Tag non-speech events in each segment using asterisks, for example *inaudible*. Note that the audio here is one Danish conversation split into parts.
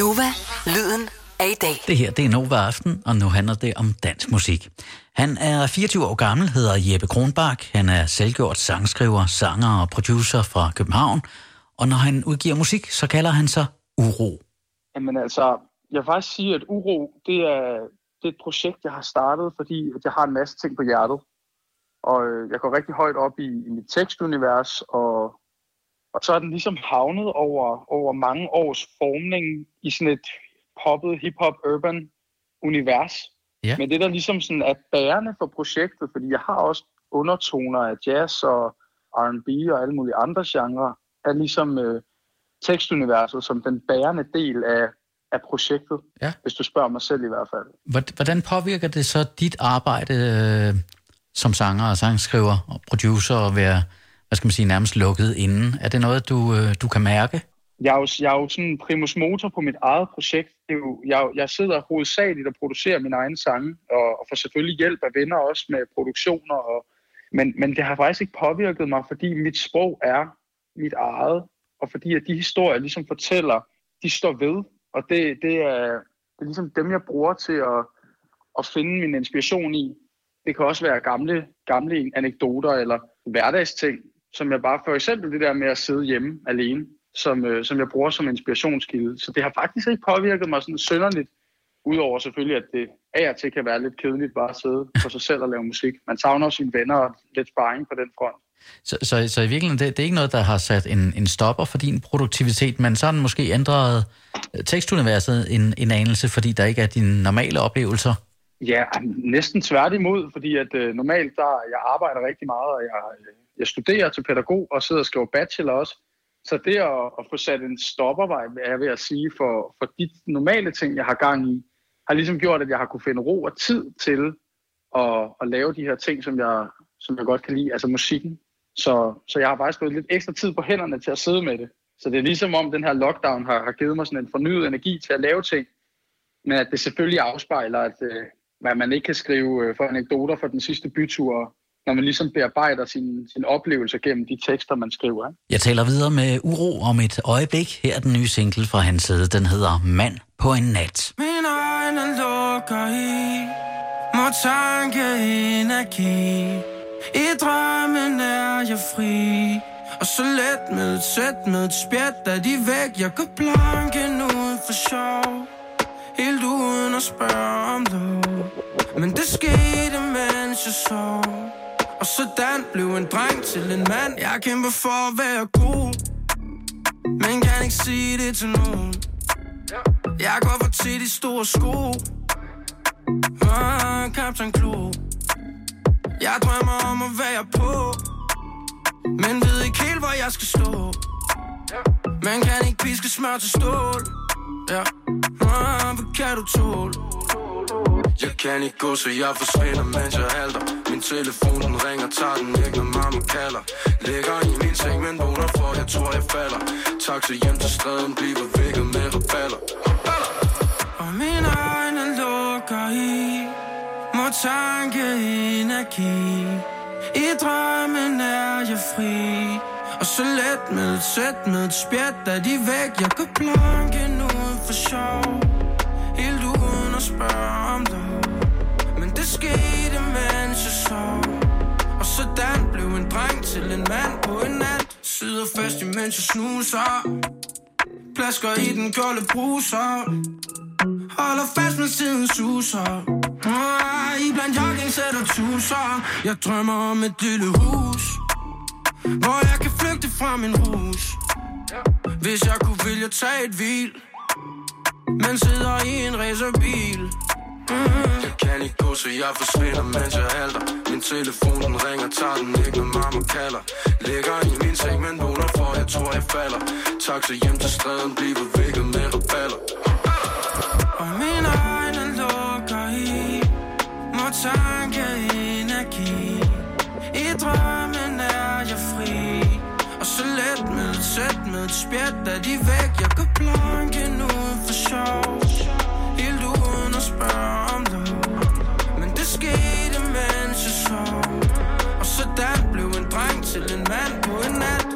Nova, lyden af i dag. Det her, det er Nova Aften, og nu handler det om dansk musik. Han er 24 år gammel, hedder Jeppe Kronbak. Han er selvgjort sangskriver, sanger og producer fra København. Og når han udgiver musik, så kalder han sig Uro. Jamen altså, jeg vil faktisk sige, at Uro, det er, det er et projekt, jeg har startet, fordi at jeg har en masse ting på hjertet. Og øh, jeg går rigtig højt op i, i mit tekstunivers, og, og så er den ligesom havnet over, over mange års formning i sådan et poppet hip-hop urban univers. Ja. Men det der ligesom sådan er bærende for projektet, fordi jeg har også undertoner af jazz og R&B og alle mulige andre genrer, er ligesom øh, tekstuniverset som den bærende del af, af projektet, Ja. hvis du spørger mig selv i hvert fald. Hvor- Hvordan påvirker det så dit arbejde øh, som sanger og sangskriver og producer og være, hvad skal man sige, nærmest lukket inden? Er det noget, du, øh, du kan mærke? Jeg er, jo, jeg er jo sådan en primus motor på mit eget projekt. Det er jo, jeg, jeg sidder hovedsageligt og producerer min egen sange, og, og får selvfølgelig hjælp af venner også med produktioner. Og, men, men det har faktisk ikke påvirket mig, fordi mit sprog er mit eget, og fordi at de historier, jeg ligesom fortæller, de står ved. Og det, det, er, det er ligesom dem, jeg bruger til at, at finde min inspiration i. Det kan også være gamle, gamle anekdoter eller hverdagsting, som jeg bare, for eksempel det der med at sidde hjemme alene, som, øh, som jeg bruger som inspirationskilde. Så det har faktisk ikke påvirket mig sådan sønderligt, udover selvfølgelig, at det af og til kan være lidt kedeligt bare at sidde for sig selv og lave musik. Man savner også sine venner og lidt sparring på den front. Så, så, så i virkeligheden, det, det er ikke noget, der har sat en, en stopper for din produktivitet, men så har den måske ændret øh, tekstuniverset en, en anelse, fordi der ikke er dine normale oplevelser. Ja, næsten tværtimod, fordi at øh, normalt der, jeg arbejder rigtig meget, og jeg, øh, jeg studerer til pædagog og sidder og skriver bachelor også. Så det at, at få sat en stoppervej, er jeg ved at sige, for, for de normale ting, jeg har gang i, har ligesom gjort, at jeg har kunne finde ro og tid til at, at lave de her ting, som jeg, som jeg godt kan lide, altså musikken. Så, så jeg har faktisk fået lidt ekstra tid på hænderne til at sidde med det. Så det er ligesom om den her lockdown har, har givet mig sådan en fornyet energi til at lave ting, men at det selvfølgelig afspejler, at øh, hvad man ikke kan skrive øh, for anekdoter fra den sidste bytur, når man ligesom bearbejder sine sin oplevelser gennem de tekster, man skriver. Jeg taler videre med Uro om et øjeblik. Her er den nye single fra hans side. Den hedder Mand på en nat. Mine øjne lukker i Må tanke energi I drømmen er jeg fri Og så let med et sæt med et spjæt Er de væk, jeg går blanken ud for sjov Helt uden at spørge om lov Men det skete, mens jeg sov og sådan blev en dreng til en mand. Jeg kæmper for at være god Men kan ikke sige det til nogen. Jeg går for til de store sko. Ah, Captain Klo Jeg drømmer om at være på Men ved ikke helt, hvor jeg skal stå. Man kan ikke piske smør til stål. Ja, ah, hvad kan du tåle? Jeg kan ikke gå, så jeg forsvinder, mens jeg halter. Min telefon, den ringer, tager den ikke, når mamma kalder. Ligger i min seng, men vågner for, jeg tror, jeg falder. Taxi hjem til stræden, bliver vækket med reballer Og mine øjne lukker i Må tanke energi. I drømmen er jeg fri Og så let med et sæt med et spjæt da de væk, jeg kan blanken ud for sjov Helt uden at spørge om lov Men det sker og blev en dreng til en mand på en nat. Sidder fast, imens jeg snuser. Plasker i den kolde bruser. Holder fast med siden suser. Ah, I blandt jogging sætter tuser. Jeg drømmer om et lille hus Hvor jeg kan flygte fra min hus Hvis jeg kunne, vælge at tage et hvil Men sidder i en racerbil mm. Jeg kan ikke gå, så jeg forsvinder, mens jeg halter. Min telefon, den ringer, tager den ikke, når mamma kalder. Ligger i min seng, men vågner for, jeg tror, jeg falder. Taxi hjem til stræden, bliver vækket med reballer Og mine øjne lukker i. Må tanke energi. I drømmen er jeg fri. Og så let med et sæt med et spjæt Er de væk, jeg kan blanken nu for sjov at spørge om lov Men det skete, mens jeg sov. Og så der blev en dreng til en mand på en nat.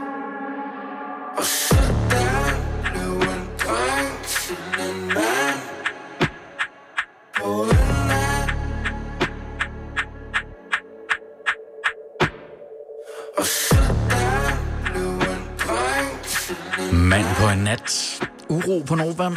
Og så der blev en dreng til en mand på en nat. Og så der blev en dreng til en mand på en nat. Uro på Nova.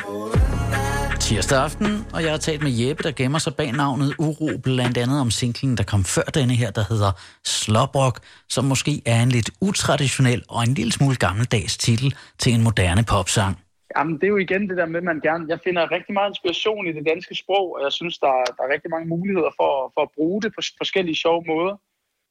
Tirsdag aften, og jeg har talt med Jeppe, der gemmer sig bag navnet Uro, blandt andet om singlen, der kom før denne her, der hedder Slåbrok, som måske er en lidt utraditionel og en lille smule gammeldags titel til en moderne popsang. Jamen, det er jo igen det der med, at man gerne... Jeg finder rigtig meget inspiration i det danske sprog, og jeg synes, der er, der er rigtig mange muligheder for, for at bruge det på forskellige sjove måder.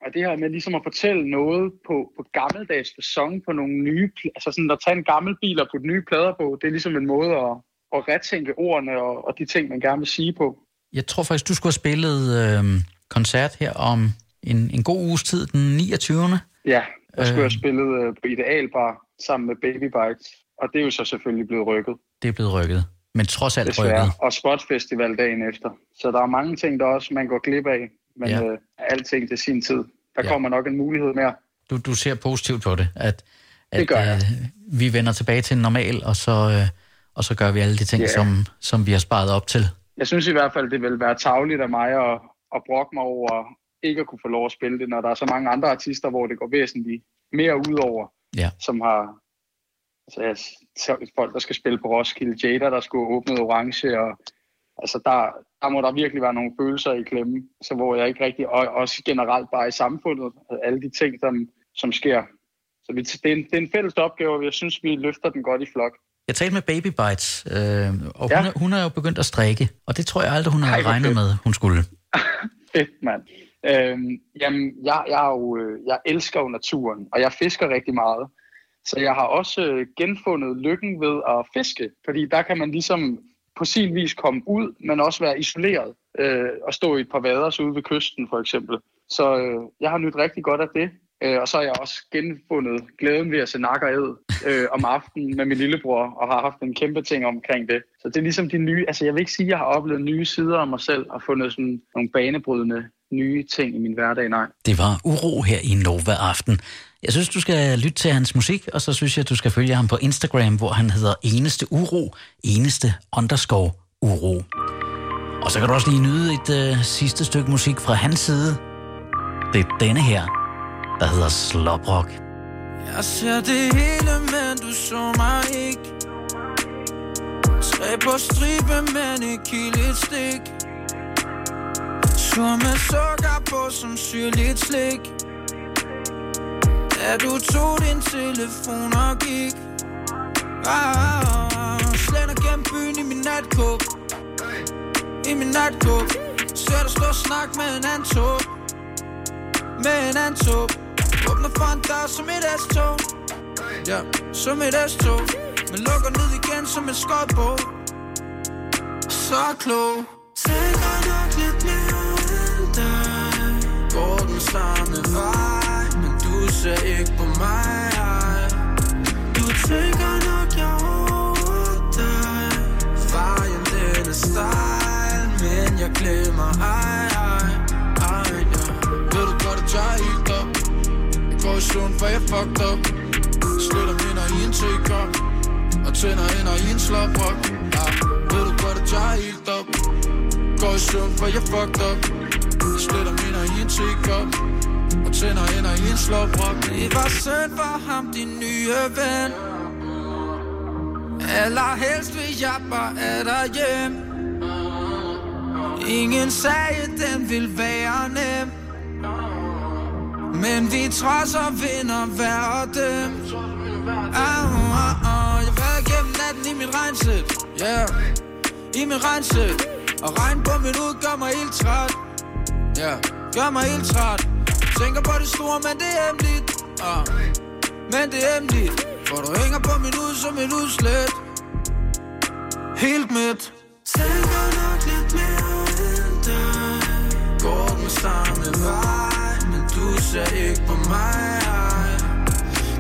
Og det her med ligesom at fortælle noget på, på gammeldags fasong på nogle nye... Altså sådan at tage en gammel bil og putte nye plader på, det er ligesom en måde at, at retænke ordene og, og de ting, man gerne vil sige på. Jeg tror faktisk, du skulle have spillet øh, koncert her om en, en god uges tid, den 29. Ja, der skulle øh... jeg spille øh, på Idealbar sammen med Baby Bites. Og det er jo så selvfølgelig blevet rykket. Det er blevet rykket. Men trods alt Desværre. rykket. Og Spot Festival dagen efter. Så der er mange ting, der også man går glip af. Men Ja. øh, alting til sin tid. Der ja. kommer nok en mulighed mere. Du, du ser positivt på det, at, at Det gør jeg. Øh, vi vender tilbage til en normal, og så, øh, og så gør vi alle de ting, Ja. som, som vi har sparet op til. Jeg synes i hvert fald, det vil være tavligt af mig at, at brokke mig over ikke at kunne få lov at spille det, når der er så mange andre artister, hvor det går væsentligt mere ud over, Ja. som har altså, jeg, folk, der skal spille på Roskilde, Jada, der skulle åbne Orange, og altså, der, der må der virkelig være nogle følelser i klemme, så hvor jeg ikke rigtig, og også generelt bare i samfundet, alle de ting, som, som sker. Så vi, det, er en, det er en fælles opgave, og jeg synes, vi løfter den godt i flok. Jeg talte med Baby Bites, øh, og Ja. hun, er, hun er jo begyndt at strikke, og det tror jeg aldrig, hun Ej, havde hvor regnet fedt. med, hun skulle. *laughs* Fedt, mand. Øhm, jamen, jeg, jeg, er jo, øh, jeg elsker jo naturen, og jeg fisker rigtig meget. Så jeg har også øh, genfundet lykken ved at fiske, fordi der kan man ligesom på sin vis komme ud, men også være isoleret øh, og stå i et par vaders ude ved kysten for eksempel. Så øh, jeg har nyt rigtig godt af det. Øh, og så har jeg også genfundet glæden ved at se nakker æd øh, om aftenen med min lillebror, og har haft en kæmpe ting omkring det. Så det er ligesom de nye, altså jeg vil ikke sige, at jeg har oplevet nye sider af mig selv, og fundet sådan nogle banebrydende nye ting i min hverdag, nej. Det var uro her i Nova Aften. Jeg synes, du skal lytte til hans musik, og så synes jeg, du skal følge ham på Instagram, hvor han hedder Eneste Uro, Eneste underscore Uro. Og så kan du også lige nyde et øh, sidste stykke musik fra hans side. Det er denne her, der hedder Sloprock. Jeg ser det hele, men du så mig ikke. Tre på stribe, men ikke helt et stik. Sur med sukker på som syrligt slik. Da du tog din telefon og gik? Ah, ah, Slænder gennem byen i min natkåb I min natkåb Ser dig stå snak med en anden tog. Med en anden tog. Åbner for en dør som et S-tog. Ja, som et S-tog. Men lukker ned igen som et skodbog Så klog. Tænker nok lidt mere end dig. Går den samme vej Men du ser ikke på mig Du tænker nok jeg over dig. Vejen den er stejl Men jeg glemmer ej, Jeg for jeg fucked up. Slutter minder i en tekop Og tænder ender i en slåbrok ja. Ved du godt at jeg er helt op. Går i søvn for jeg fucked up. Slutter minder i en tekop Og tænder ender i en slåbrok Det var synd for ham, din nye ven. Allerhelst vil jeg bare er der hjem. Ingen sagde, den vil være nem. Men vi trods og vinder hver af dem. Ah, ah, ah. Jeg var igennem natten i mit regnsæt. Yeah. I mit regnsæt. Og regn på min ud gør mig helt træt. Ja, yeah. gør mig helt træt. Tænker på det store, men det er hemmeligt. Uh. Men det er hemmeligt. For du hænger på min ud som et udslæt. Helt midt. Tænker nok lidt mere end dig. Går den samme vej du ser ikke på mig.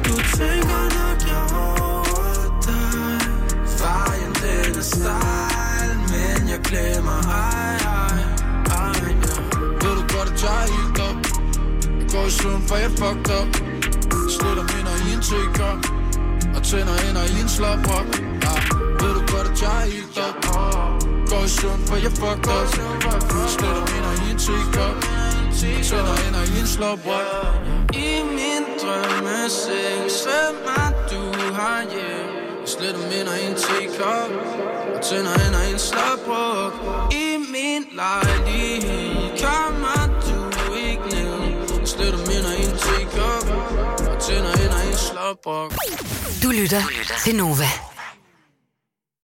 Du tænker nok jeg over dig Vejen den er stejl Men jeg glemmer ej, ej, ej, ja. Ah, ved du godt at jeg er helt op? Går i søvn for jeg fucked up. Slutter minder i en tekop Og tænder ender i en slåbrok ja. Ved du godt at jeg er helt op? Går i søvn for jeg fucked up. Slutter minder i en tekop Og tænder ender i en slåbrød. I min drømmeseng Svømmer du har hjem. Jeg sletter minder i en tekop Og tænder hænder i en slåbrød. I min lejlighed Kommer du ikke ned. Jeg sletter minder i en tekop Og tænder hænder i en slåbrød. Du lytter til Nova.